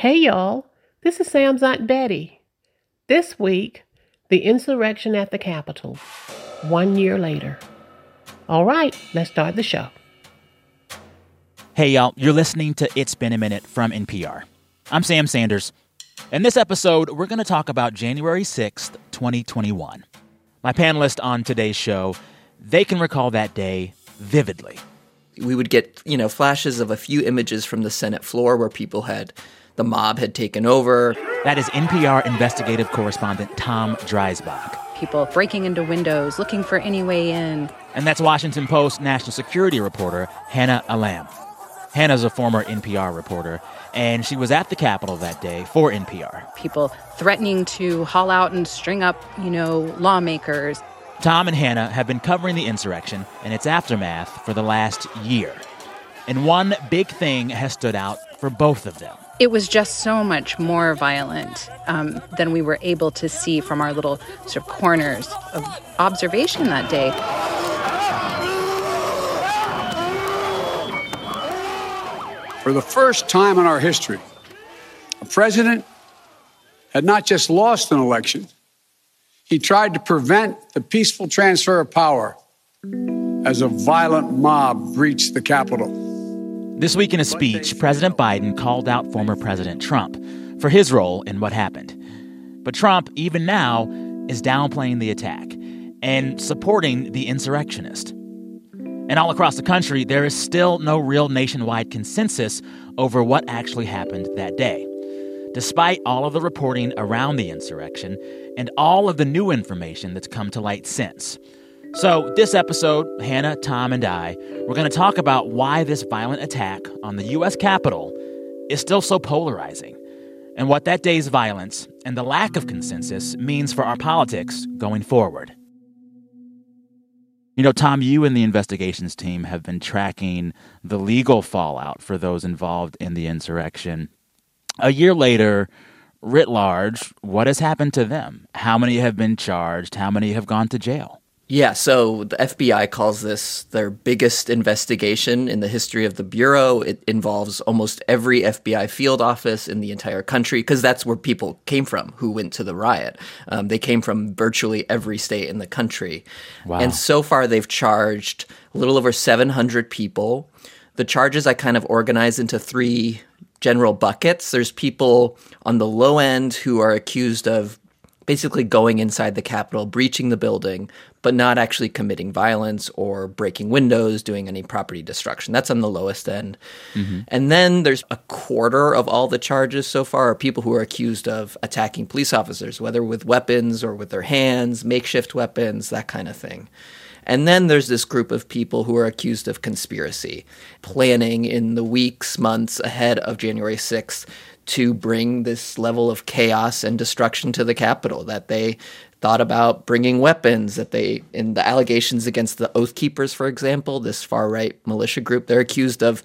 Hey, y'all. This is Sam's Aunt Betty. This week, the insurrection at the Capitol, one year later. All right, let's start the show. Hey, y'all, you're listening to It's Been a Minute from NPR. I'm Sam Sanders. In this episode, we're going to talk about January 6th, 2021. My panelists on today's show, they can recall that day vividly. We would get, you know, flashes of a few images from the Senate floor where people had, the mob had taken over. That is NPR investigative correspondent Tom Dreisbach. People breaking into windows, looking for any way in. And that's Washington Post national security reporter Hannah Allam. Hannah's a former NPR reporter, and she was at the Capitol that day for NPR. People threatening to haul out and string up, you know, lawmakers. Tom and Hannah have been covering the insurrection and its aftermath for the last year. And one big thing has stood out for both of them. It was just so much more violent um, than we were able to see from our little sort of corners of observation that day. For the first time in our history, a president had not just lost an election, he tried to prevent the peaceful transfer of power as a violent mob breached the Capitol. This week in a speech, President Biden called out former President Trump for his role in what happened. But Trump, even now, is downplaying the attack and supporting the insurrectionist. And all across the country, there is still no real nationwide consensus over what actually happened that day. Despite all of the reporting around the insurrection and all of the new information that's come to light since. So, this episode, Hannah, Tom, and I, we're going to talk about why this violent attack on the U.S. Capitol is still so polarizing, and what that day's violence and the lack of consensus means for our politics going forward. You know, Tom, you and the investigations team have been tracking the legal fallout for those involved in the insurrection. A year later, writ large, what has happened to them? How many have been charged? How many have gone to jail? Yeah, so the FBI calls this their biggest investigation in the history of the Bureau. It involves almost every FBI field office in the entire country because that's where people came from who went to the riot. Um, they came from virtually every state in the country. Wow. And so far, they've charged a little over 700 people. The charges I kind of organize into three general buckets. There's people on the low end who are accused of basically going inside the Capitol, breaching the building, but not actually committing violence or breaking windows, doing any property destruction. That's on the lowest end. Mm-hmm. And then there's a quarter of all the charges so far are people who are accused of attacking police officers, whether with weapons or with their hands, makeshift weapons, that kind of thing. And then there's this group of people who are accused of conspiracy, planning in the weeks, months ahead of January 6th to bring this level of chaos and destruction to the Capitol, that they thought about bringing weapons, that they, in the allegations against the Oath Keepers, for example, this far right militia group, they're accused of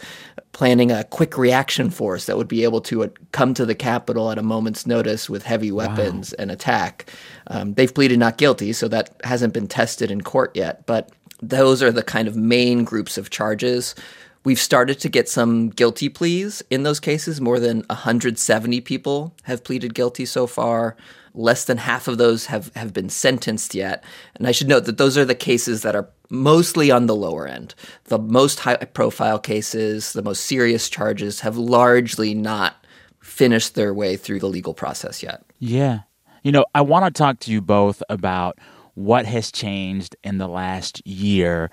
planning a quick reaction force that would be able to uh, come to the Capitol at a moment's notice with heavy weapons wow. and attack. Um, they've pleaded not guilty, so that hasn't been tested in court yet, but those are the kind of main groups of charges. We've started to get some guilty pleas in those cases. More than 170 people have pleaded guilty so far. Less than half of those have, have been sentenced yet. And I should note that those are the cases that are mostly on the lower end. The most high profile cases, the most serious charges, have largely not finished their way through the legal process yet. Yeah. You know, I want to talk to you both about what has changed in the last year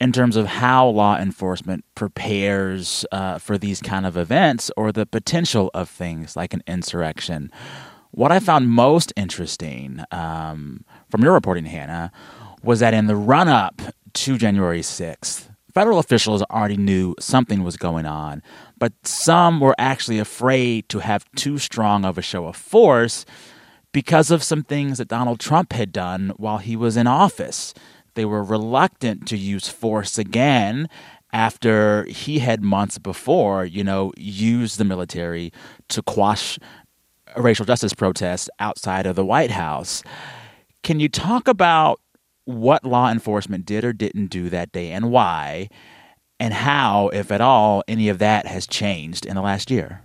in terms of how law enforcement prepares uh, for these kind of events or the potential of things like an insurrection. What I found most interesting um, from your reporting, Hannah, was that in the run up to January 6th, federal officials already knew something was going on, but some were actually afraid to have too strong of a show of force because of some things that Donald Trump had done while he was in office. They were reluctant to use force again after he had months before, you know, used the military to quash racial justice protests outside of the White House. Can you talk about what law enforcement did or didn't do that day and why, and how, if at all, any of that has changed in the last year?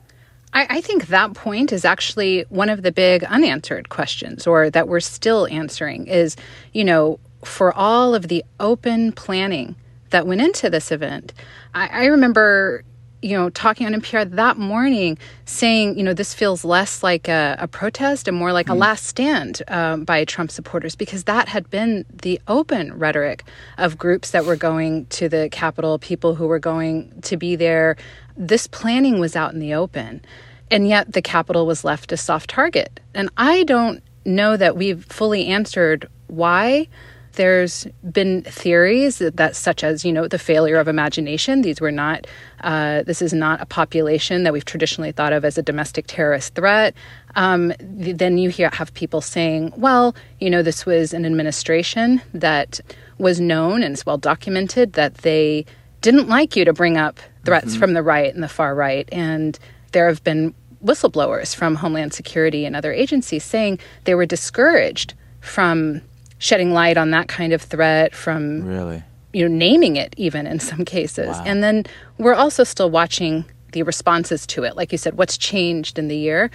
I, I think that point is actually one of the big unanswered questions, or that we're still answering is, you know, for all of the open planning that went into this event. I, I remember you know, talking on NPR that morning, saying, you know, this feels less like a, a protest and more like mm. a last stand um, by Trump supporters, because that had been the open rhetoric of groups that were going to the Capitol, people who were going to be there. This planning was out in the open, and yet the Capitol was left a soft target. And I don't know that we've fully answered why there's been theories that, that, such as you know the failure of imagination these were not uh, this is not a population that we've traditionally thought of as a domestic terrorist threat um, then you hear have people saying well you know this was an administration that was known and it's well documented that they didn't like you to bring up threats mm-hmm. from the right and the far right and there have been whistleblowers from homeland security and other agencies saying they were discouraged from shedding light on that kind of threat from really? you know naming it even in some cases. Wow. and then we're also still watching the responses to it. Like you said what's changed in the year?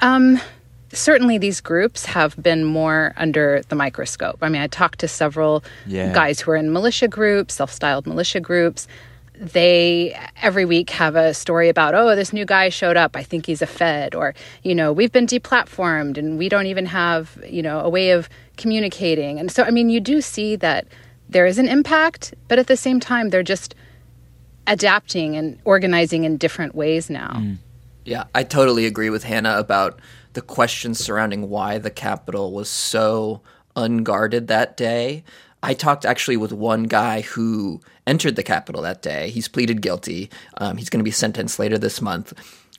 Um, certainly these groups have been more under the microscope. I mean i talked to several yeah. guys who are in militia groups self-styled militia groups they every week have a story about oh this new guy showed up. I think he's a fed or you know we've been deplatformed and we don't even have you know a way of communicating. And so i mean you do see that there is an impact but at the same time they're just adapting and organizing in different ways now. Mm. yeah i totally agree with hannah about the questions surrounding why the capitol was so unguarded that day I talked actually with one guy who entered the Capitol that day. He's pleaded guilty. Um, he's going to be sentenced later this month.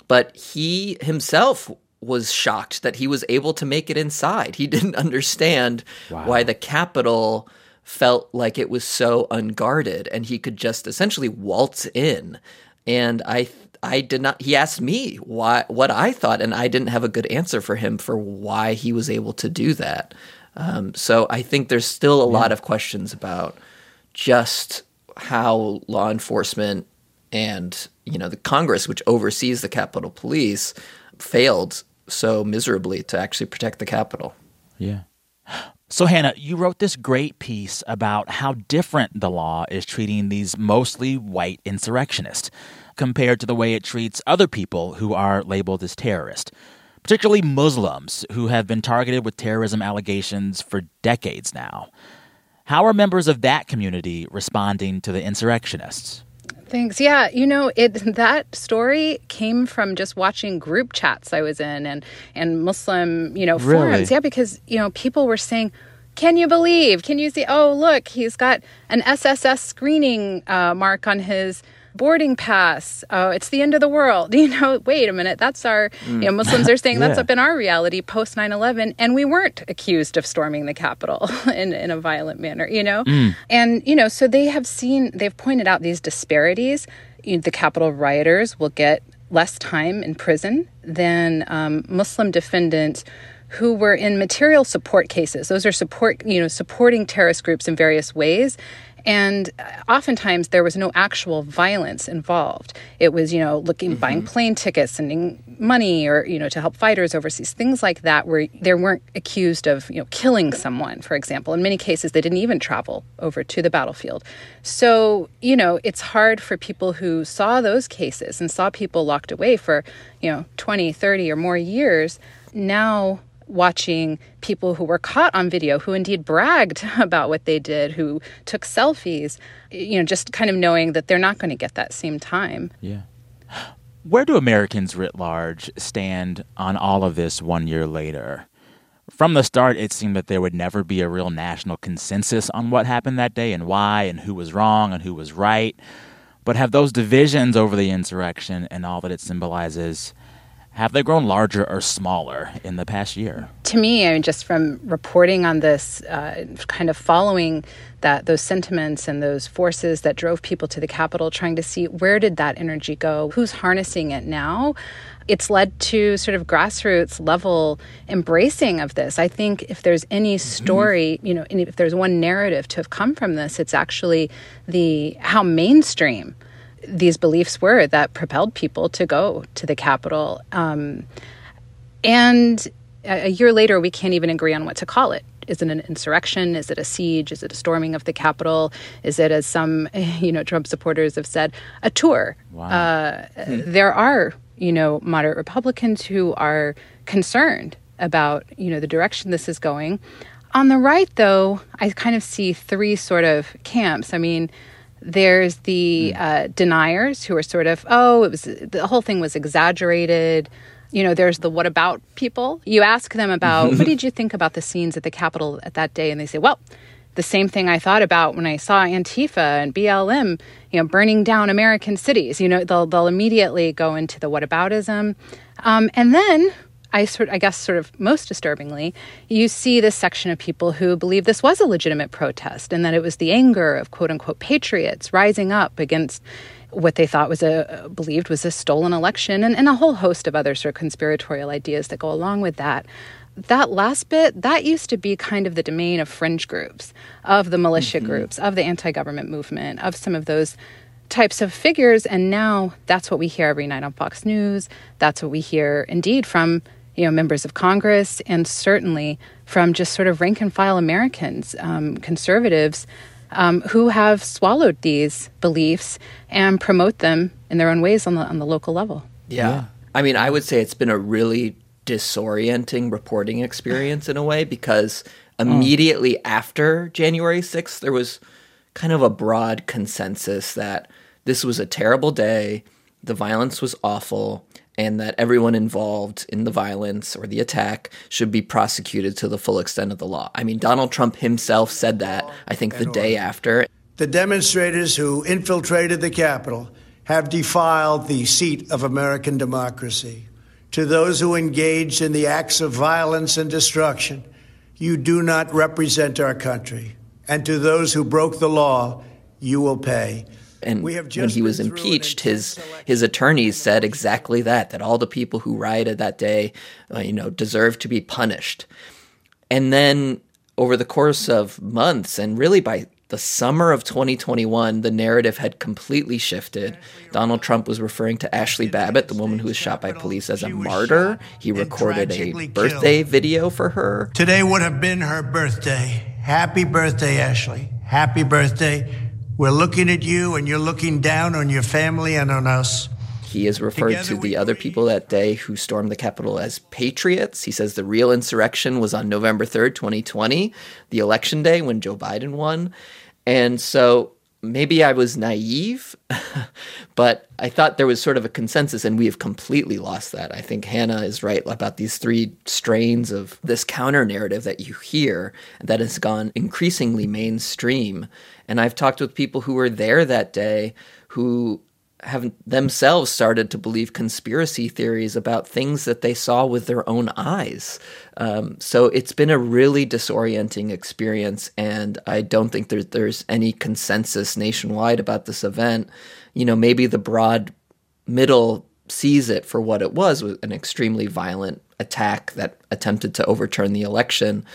But he himself was shocked that he was able to make it inside. He didn't understand wow. why the Capitol felt like it was so unguarded and he could just essentially waltz in. And I I did not he asked me why what I thought and I didn't have a good answer for him for why he was able to do that. Um, so I think there's still a yeah. lot of questions about just how law enforcement and you know the Congress, which oversees the Capitol Police, failed so miserably to actually protect the Capitol. Yeah. So, Hannah, you wrote this great piece about how different the law is treating these mostly white insurrectionists compared to the way it treats other people who are labeled as terrorists particularly Muslims who have been targeted with terrorism allegations for decades now. How are members of that community responding to the insurrectionists? Thanks. Yeah, you know, it that story came from just watching group chats I was in and and Muslim, you know, really? forums. Yeah, because you know, people were saying, "Can you believe? Can you see? Oh, look, he's got an SSS screening uh, mark on his boarding pass. Oh, it's the end of the world. You know, wait a minute. That's our, mm. you know, Muslims are saying yeah. that's up in our reality post 9 11. And we weren't accused of storming the Capitol in, in a violent manner, you know? Mm. And, you know, so they have seen, they've pointed out these disparities. You know, the Capitol rioters will get less time in prison than um, Muslim defendants who were in material support cases. Those are support, you know, supporting terrorist groups in various ways. And oftentimes there was no actual violence involved. It was, you know, looking, mm-hmm. buying plane tickets, sending money or, you know, to help fighters overseas, things like that, where they weren't accused of, you know, killing someone, for example. In many cases, they didn't even travel over to the battlefield. So, you know, it's hard for people who saw those cases and saw people locked away for, you know, 20, 30 or more years now watching people who were caught on video who indeed bragged about what they did, who took selfies, you know, just kind of knowing that they're not going to get that same time. Yeah. Where do Americans writ large stand on all of this one year later? From the start, it seemed that there would never be a real national consensus on what happened that day and why, and who was wrong and who was right. But have those divisions over the insurrection and all that it symbolizes have they grown larger or smaller in the past year? To me, I mean, just from reporting on this, uh, kind of following that those sentiments and those forces that drove people to the Capitol, trying to see where did that energy go, who's harnessing it now. It's led to sort of grassroots level embracing of this. I think if there's any mm-hmm. story, you know, if there's one narrative to have come from this, it's actually the how mainstream these beliefs were that propelled people to go to the Capitol. Um, and a year later, we can't even agree on what to call it. Is it an insurrection? Is it a siege? Is it a storming of the Capitol? Is it, as some, you know, Trump supporters have said, a tour? Wow. Uh, hmm. There are, you know, moderate Republicans who are concerned about, you know, the direction this is going. On the right, though, I kind of see three sort of camps. I mean, there's the hmm. uh, deniers who are sort of, oh, it was the whole thing was exaggerated. You know, there's the what about people. You ask them about what did you think about the scenes at the Capitol at that day, and they say, well, the same thing I thought about when I saw Antifa and BLM, you know, burning down American cities. You know, they'll they'll immediately go into the whataboutism, um, and then I sort I guess sort of most disturbingly, you see this section of people who believe this was a legitimate protest and that it was the anger of quote unquote patriots rising up against what they thought was a believed was a stolen election and, and a whole host of other sort of conspiratorial ideas that go along with that. That last bit that used to be kind of the domain of fringe groups of the militia mm-hmm. groups of the anti-government movement of some of those types of figures. And now that's what we hear every night on fox news. That's what we hear indeed from you know members of congress and certainly from just sort of rank and file americans um, conservatives um, who have swallowed these beliefs and promote them in their own ways on the on the local level. Yeah. yeah. I mean, I would say it's been a really disorienting reporting experience in a way because immediately mm. after January 6th there was kind of a broad consensus that this was a terrible day, the violence was awful, and that everyone involved in the violence or the attack should be prosecuted to the full extent of the law. I mean, Donald Trump himself said that, I think, the day after. The demonstrators who infiltrated the Capitol have defiled the seat of American democracy. To those who engaged in the acts of violence and destruction, you do not represent our country. And to those who broke the law, you will pay. And when he was impeached, his his attorneys said exactly that that all the people who rioted that day, uh, you know, deserve to be punished. And then over the course of months, and really by the summer of 2021, the narrative had completely shifted. Donald Trump was referring to Ashley Babbitt, the woman who was shot by police, as a martyr. He recorded a birthday video for her. Today would have been her birthday. Happy birthday, Ashley. Happy birthday. We're looking at you, and you're looking down on your family and on us. He has referred Together to the other people that day who stormed the Capitol as patriots. He says the real insurrection was on November 3rd, 2020, the election day when Joe Biden won. And so maybe I was naive, but I thought there was sort of a consensus, and we have completely lost that. I think Hannah is right about these three strains of this counter narrative that you hear that has gone increasingly mainstream and I've talked with people who were there that day who have themselves started to believe conspiracy theories about things that they saw with their own eyes. Um, so it's been a really disorienting experience, and I don't think there's, there's any consensus nationwide about this event. You know, maybe the broad middle sees it for what it was, was an extremely violent attack that attempted to overturn the election.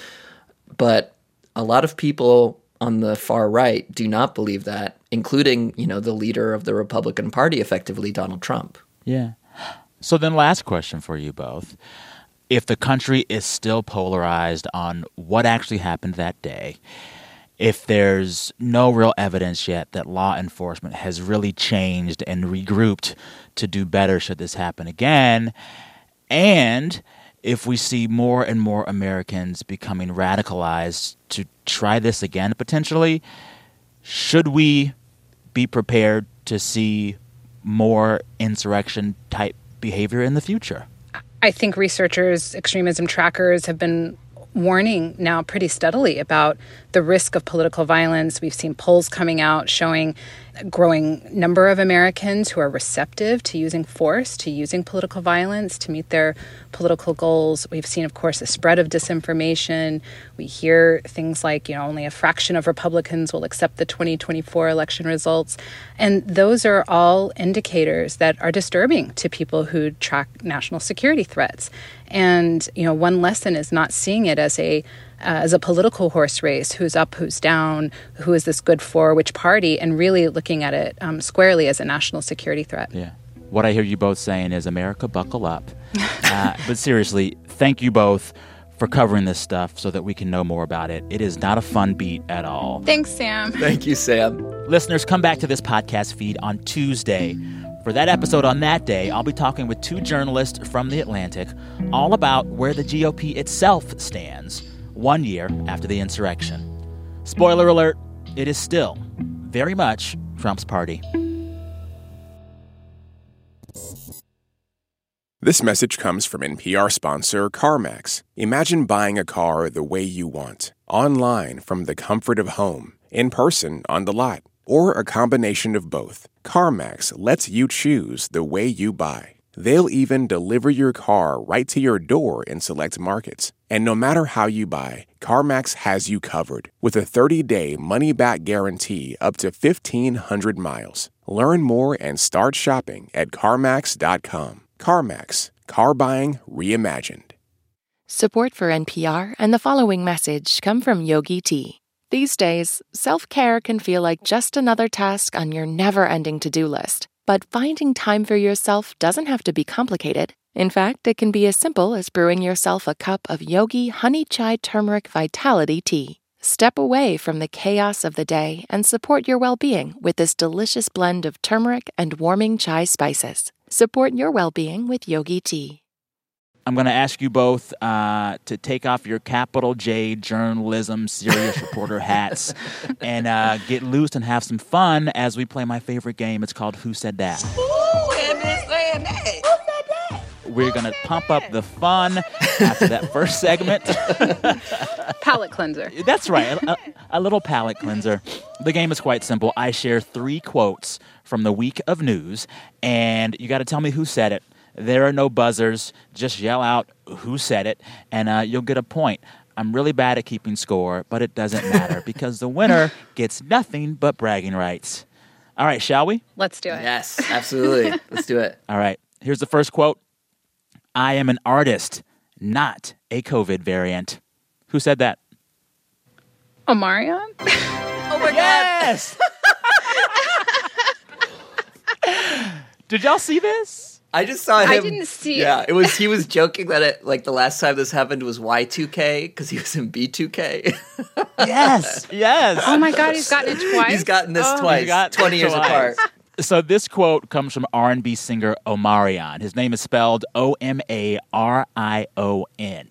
But a lot of people on the far right do not believe that, including, you know, the leader of the Republican Party, effectively Donald Trump. Yeah. So then last question for you both. If the country is still polarized on what actually happened that day, if there's no real evidence yet that law enforcement has really changed and regrouped to do better should this happen again, and if we see more and more Americans becoming radicalized to try this again potentially, should we be prepared to see more insurrection type behavior in the future? I think researchers, extremism trackers have been warning now pretty steadily about the risk of political violence. We've seen polls coming out showing a growing number of Americans who are receptive to using force, to using political violence to meet their political goals. We've seen, of course, the spread of disinformation. We hear things like, you know, only a fraction of Republicans will accept the 2024 election results. And those are all indicators that are disturbing to people who track national security threats. And, you know, one lesson is not seeing it as a as a political horse race who's up, who's down, who is this good for, which party, and really looking at it um, squarely as a national security threat. Yeah. What I hear you both saying is America, buckle up. uh, but seriously, thank you both for covering this stuff so that we can know more about it. It is not a fun beat at all. Thanks, Sam. Thank you, Sam. Listeners, come back to this podcast feed on Tuesday. For that episode on that day, I'll be talking with two journalists from The Atlantic all about where the GOP itself stands one year after the insurrection. Spoiler alert, it is still very much Trump's party. This message comes from NPR sponsor CarMax. Imagine buying a car the way you want online from the comfort of home, in person on the lot, or a combination of both. CarMax lets you choose the way you buy. They'll even deliver your car right to your door in select markets. And no matter how you buy, CarMax has you covered with a 30 day money back guarantee up to 1,500 miles. Learn more and start shopping at CarMax.com. CarMax, car buying reimagined. Support for NPR and the following message come from Yogi Tea. These days, self care can feel like just another task on your never ending to do list. But finding time for yourself doesn't have to be complicated. In fact, it can be as simple as brewing yourself a cup of Yogi Honey Chai Turmeric Vitality Tea. Step away from the chaos of the day and support your well being with this delicious blend of turmeric and warming chai spices. Support your well being with Yogi Tea. I'm going to ask you both uh, to take off your capital J journalism serious reporter hats and uh, get loose and have some fun as we play my favorite game. It's called Who Said That? Ooh, saying that. Who said that? We're going to pump up the fun after that first segment. palate cleanser. That's right, a, a little palate cleanser. The game is quite simple. I share three quotes from the week of news, and you got to tell me who said it. There are no buzzers. Just yell out who said it, and uh, you'll get a point. I'm really bad at keeping score, but it doesn't matter because the winner gets nothing but bragging rights. All right, shall we? Let's do it. Yes, absolutely. Let's do it. All right, here's the first quote I am an artist, not a COVID variant. Who said that? Omarion? Oh my god. Yes! Did y'all see this? I just saw him. I didn't see. Yeah, it was. He was joking that it like the last time this happened was Y2K because he was in B2K. Yes, yes. Oh my God, he's gotten it twice. He's gotten this Oh. twice. He got Twenty years twice. apart. So this quote comes from R&B singer Omarion. His name is spelled O M A R I O N.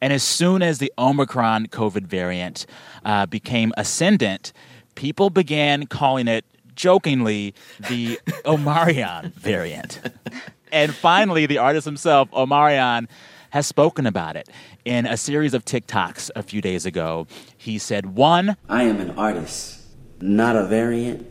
And as soon as the Omicron COVID variant uh, became ascendant, people began calling it jokingly the Omarion variant. And finally, the artist himself, Omarion, has spoken about it. In a series of TikToks a few days ago, he said, one, I am an artist, not a variant.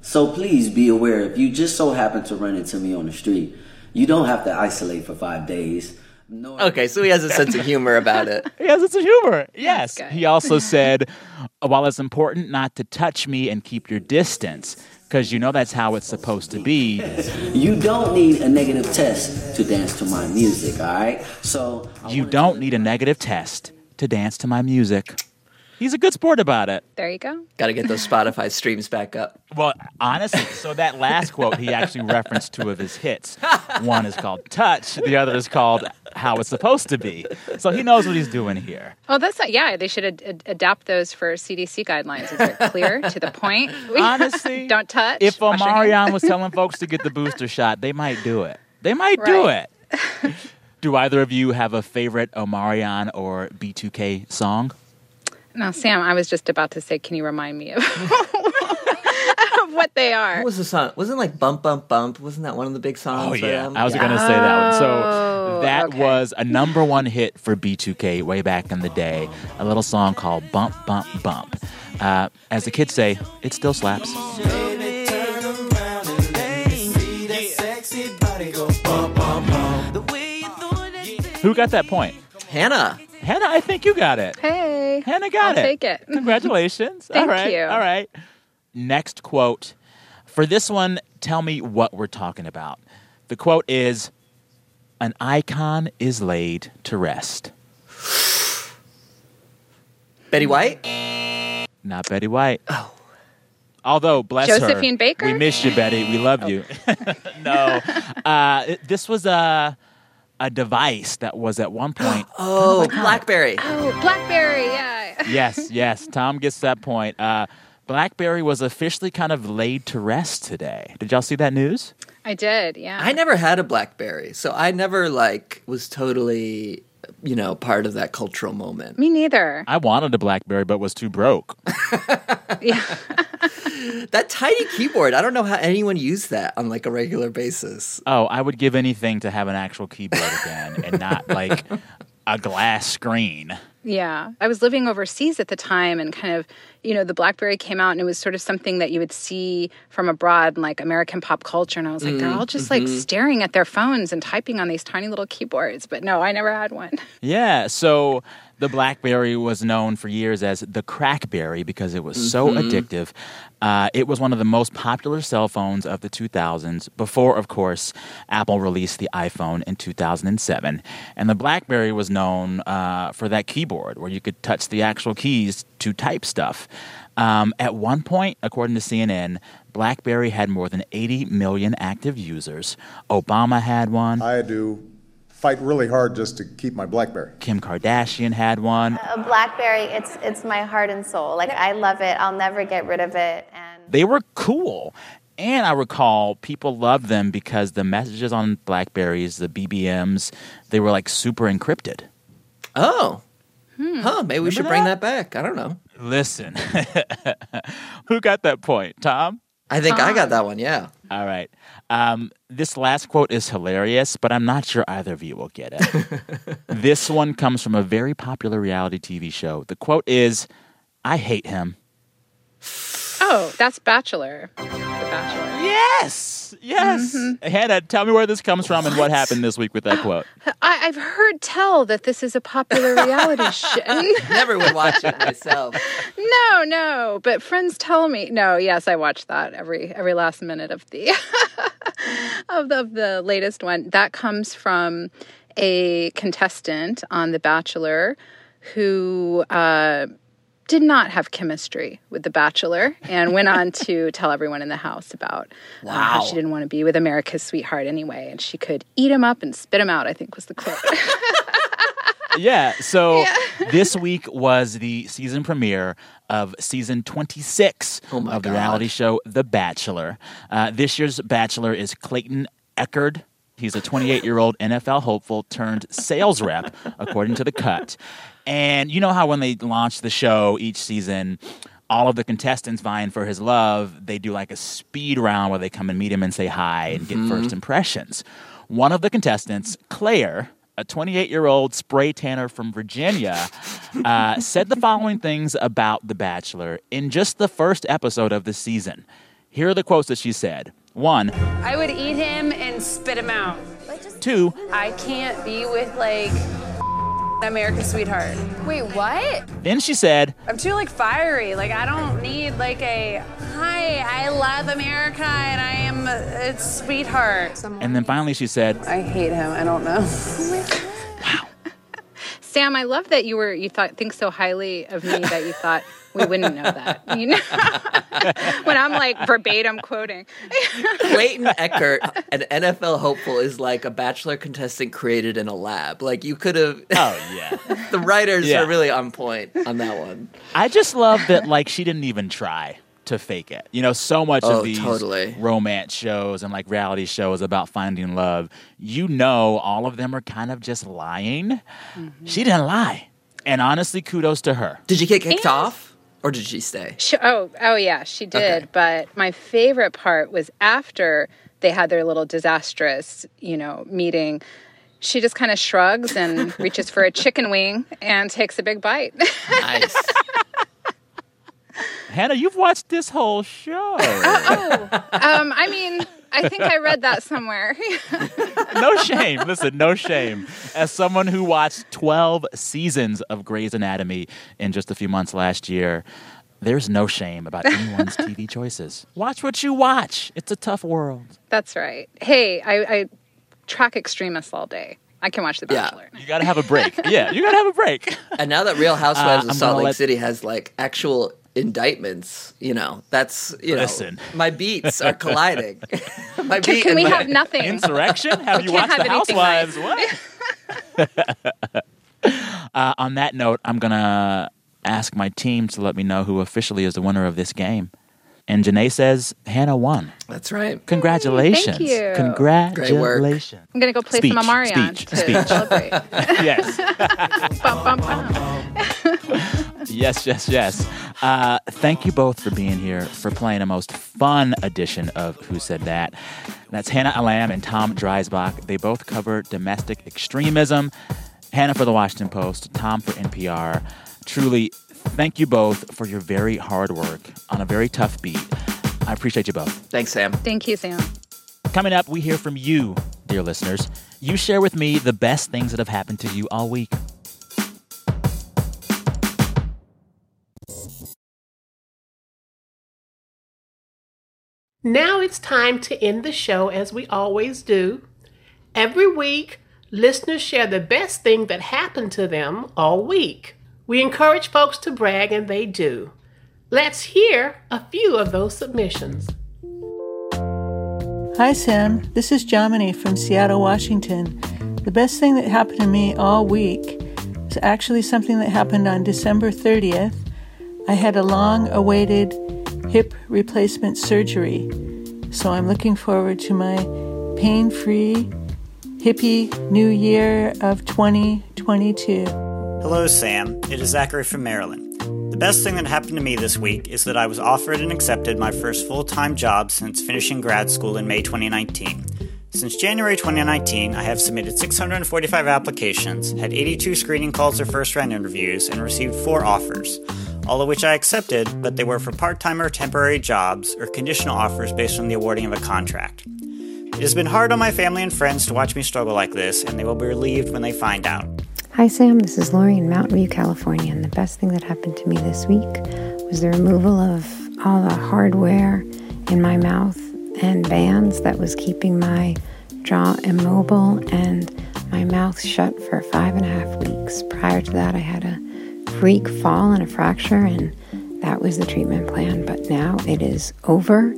So please be aware if you just so happen to run into me on the street, you don't have to isolate for five days. Nor- Okay, so he has a sense of humor about it. He has a sense of humor. Yes. good. He also said, while it's important not to touch me and keep your distance, because you know that's how it's supposed to be, You don't need a negative test to dance to my music, all right? So I you don't need a negative test to dance to my music. He's a good sport about it. There you go. Got to get those Spotify streams back up. Well, honestly, so that last quote, he actually referenced two of his hits. One is called Touch, the other is called How It's Supposed to Be. So he knows what he's doing here. Oh, that's not, yeah, they should ad- ad- adapt those for CDC guidelines. Is it clear, to the point? Honestly, don't touch. If wash. Omarion was telling folks to get the booster shot, they might do it. They might do it. do either of you have a favorite Omarion or B2K song? Now, Sam, I was just about to say, can you remind me of, of what they are? What was the song? Wasn't it like Bump Bump Bump? Wasn't that one of the big songs? Oh yeah, them? I was going to say that one. So Oh, that okay. was a number one hit for B2K way back in the day. A little song called "Bump Bump Bump." Uh, as the kids say, it still slaps. Who got that point? Hannah. Hannah, I think you got it. Hey. Hannah got I'll it. take it. Congratulations. Thank all right. you. All right. Next quote. For this one, tell me what we're talking about. The quote is An icon is laid to rest. Betty White? Not Betty White. Oh. Although, bless her. Josephine Baker? We missed you, Betty. We love you. no. Uh, this was a, a device that was at one point. Oh, Blackberry. Oh, Blackberry, yeah. yes, yes. Tom gets that point. Uh, BlackBerry was officially kind of laid to rest today. Did y'all see that news? I did, yeah. I never had a BlackBerry, so I never like was totally, you know, part of that cultural moment. Me neither. I wanted a BlackBerry, but was too broke. Yeah. That tiny keyboard, I don't know how anyone used that on like a regular basis. Oh, I would give anything to have an actual keyboard again and not like a glass screen. Yeah. I was living overseas at the time and kind of, you know, the Blackberry came out and it was sort of something that you would see from abroad in like American pop culture. And I was like, they're mm, all just like mm-hmm. staring at their phones and typing on these tiny little keyboards. But no, I never had one. Yeah, so the BlackBerry was known for years as the Crackberry because it was so addictive. Uh, it was one of the most popular cell phones of the 2000s before, of course, Apple released the iPhone in 2007. And the BlackBerry was known uh, for that keyboard where you could touch the actual keys to type stuff. Um, at one point, according to CNN, BlackBerry had more than 80 million active users. Obama had one. I had to fight really hard just to keep my BlackBerry. Kim Kardashian had one. A BlackBerry, it's it's my heart and soul. Like I love it. I'll never get rid of it. And They were cool. And I recall people loved them because the messages on Blackberries, the BBMs, they were like super encrypted. Oh. Hmm. Huh, maybe we should bring that back. I don't know. Listen, who got that point? Tom? I think I got that one, yeah. All right. Um, this last quote is hilarious, but I'm not sure either of you will get it. this one comes from a very popular reality TV show. The quote is I hate him. Oh, that's Bachelor. The Bachelor. Yes, yes. Hannah, tell me where this comes from and what happened this week with that quote. I, I've heard tell that this is a popular reality show. Never would watch it myself. No, no, but friends tell me. No, yes, I watch that every every last minute of the of the, of the latest one. That comes from a contestant on The Bachelor who uh, did not have chemistry with The Bachelor and went on to tell everyone in the house about uh, how she didn't want to be with America's sweetheart anyway, and she could eat him up and spit him out. I think was the quote. yeah. So this week was the season premiere of season 26 Oh of the God. reality show The Bachelor. Uh, this year's Bachelor is Clayton Echard. He's a 28 year old NFL hopeful turned sales rep, according to The Cut. And you know how when they launch the show each season, all of the contestants vying for his love, they do like a speed round where they come and meet him and say hi and get first impressions. One of the contestants, Claire, a 28 year old spray tanner from Virginia, uh, said the following things about The Bachelor in just the first episode of the season. Here are the quotes that she said. One, I would eat him and spit him out. two, I can't be with like America's sweetheart. wait, what? then she said, I'm too like fiery. Like I don't need like a hi. I love America and I am a, a sweetheart. and then finally she said, I hate him. I don't know. Sam, I love that you were you thought think so highly of me that you thought we wouldn't know that. You know, when I'm like verbatim quoting. Clayton Echard, an NFL hopeful, is like a bachelor contestant created in a lab. Like you could have. oh, yeah. the writers Yeah. are really on point on that one. I just love that like she didn't even try to fake it. You know, so much Oh, of these totally. romance shows and like reality shows about finding love, you know all of them are kind of just lying. Mm-hmm. She didn't lie. And honestly, kudos to her. Did you get kicked And- off, or did she stay? She, oh, oh yeah, she did. Okay. But my favorite part was after they had their little disastrous, you know, meeting. She just kind of shrugs and reaches for a chicken wing and takes a big bite. Nice. Hannah, you've watched this whole show. Oh, um, I mean, I think I read that somewhere. no shame. Listen, no shame. As someone who watched 12 seasons of Grey's Anatomy in just a few months last year, there's no shame about anyone's TV choices. Watch what you watch. It's a tough world. That's right. Hey, I, I track extremists all day. I can watch The Bachelor. Yeah. Bachelor. You got to have a break. yeah, you got to have a break. And now that Real Housewives Uh, of I'm Salt Lake let- City has like actual indictments, you know, that's you know, Listen. my beats are colliding. my Can, beat can and we my- have nothing? Insurrection? Have you Can't watched have The anything right. Housewives? What? uh, on that note, I'm going to ask my team to let me know who officially is the winner of this game. And Janae says Hannah won. That's right. Congratulations. Thank you. Congratulations. I'm gonna go play Speech, some Omarion speech, to speech. celebrate. yes. Bum, bum, bum. yes, yes, yes. Uh, thank you both for being here, for playing a most fun edition of Who Said That. That's Hannah Allam and Tom Dreisbach. They both cover domestic extremism. Hannah for the Washington Post, Tom for NPR. Truly, thank you both for your very hard work on a very tough beat. I appreciate you both. Thanks, Sam. Thank you, Sam. Coming up, we hear from you, dear listeners. You share with me the best things that have happened to you all week. Now it's time to end the show as we always do. Every week, listeners share the best thing that happened to them all week. We encourage folks to brag, and they do. Let's hear a few of those submissions. Hi, Sam. This is Jamini from Seattle, Washington. The best thing that happened to me all week is actually something that happened on December 30th. I had a long awaited hip replacement surgery, so I'm looking forward to my pain free, hippie new year of 2022. Hello, Sam. It is Zachary from Maryland. The best thing that happened to me this week is that I was offered and accepted my first full time job since finishing grad school in May 2019. Since January 2019, I have submitted 645 applications, had 82 screening calls or first round interviews, and received four offers, all of which I accepted, but they were for part time or temporary jobs or conditional offers based on the awarding of a contract. It has been hard on my family and friends to watch me struggle like this, and they will be relieved when they find out. Hi, Sam. This is Lori in Mountain View, California. And the best thing that happened to me this week was the removal of all the hardware in my mouth and bands that was keeping my jaw immobile and my mouth shut for five and a half weeks. Prior to that, I had a freak fall and a fracture, and that was the treatment plan. But now it is over,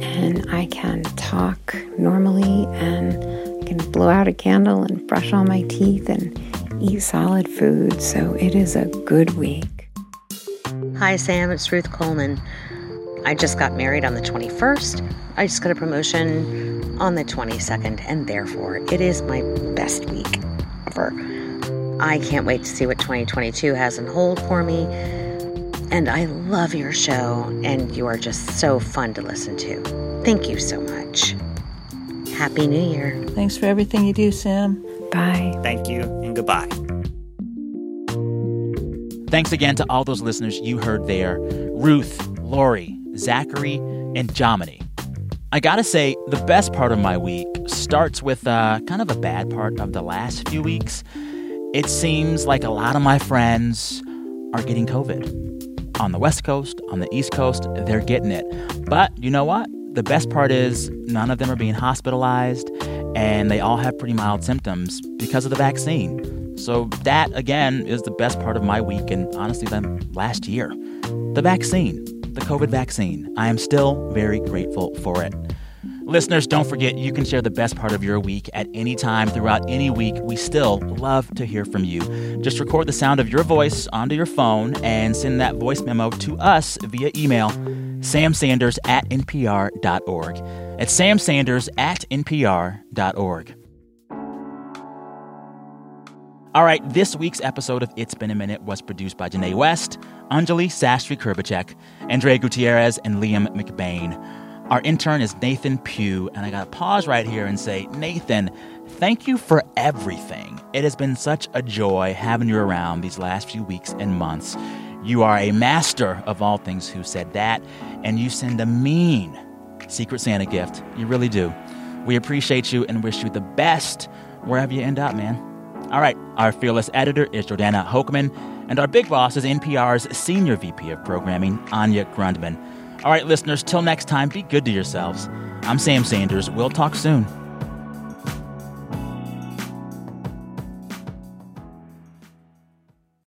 and I can talk normally and I can blow out a candle and brush all my teeth and eat solid food. So it is a good week. Hi, Sam. It's Ruth Coleman. I just got married on the 21st. I just got a promotion on the 22nd, and therefore, it is my best week ever. I can't wait to see what 2022 has in hold for me. And I love your show, and you are just so fun to listen to. Thank you so much. Happy New Year. Thanks for everything you do, Sam. Bye. Thank you, and goodbye. Thanks again to all those listeners you heard there Ruth, Lori, Zachary, and Jomini. I gotta say, the best part of my week starts with uh, kind of a bad part of the last few weeks. It seems like a lot of my friends are getting COVID. On the West Coast, on the East Coast, they're getting it. But you know what? The best part is none of them are being hospitalized, and they all have pretty mild symptoms because of the vaccine. So, that again is the best part of my week and honestly, then last year. The vaccine, the COVID vaccine. I am still very grateful for it. Listeners, don't forget you can share the best part of your week at any time throughout any week. We still love to hear from you. Just record the sound of your voice onto your phone and send that voice memo to us via email samsanders at npr.org. It's samsanders at npr.org. All right, this week's episode of It's Been a Minute was produced by Janae West, Anjuli Sastry Krbechek, Andrea Gutierrez, and Liam McBain. Our intern is Nathan Pugh, and I got to pause right here and say, Nathan, thank you for everything. It has been such a joy having you around these last few weeks and months. You are a master of all things who said that, and you send a mean Secret Santa gift. You really do. We appreciate you and wish you the best wherever you end up, man. All right, our fearless editor is Jordana Hochman, and our big boss is NPR's Senior VP of Programming, Anya Grundmann. All right, listeners, till next time, be good to yourselves. I'm Sam Sanders. We'll talk soon.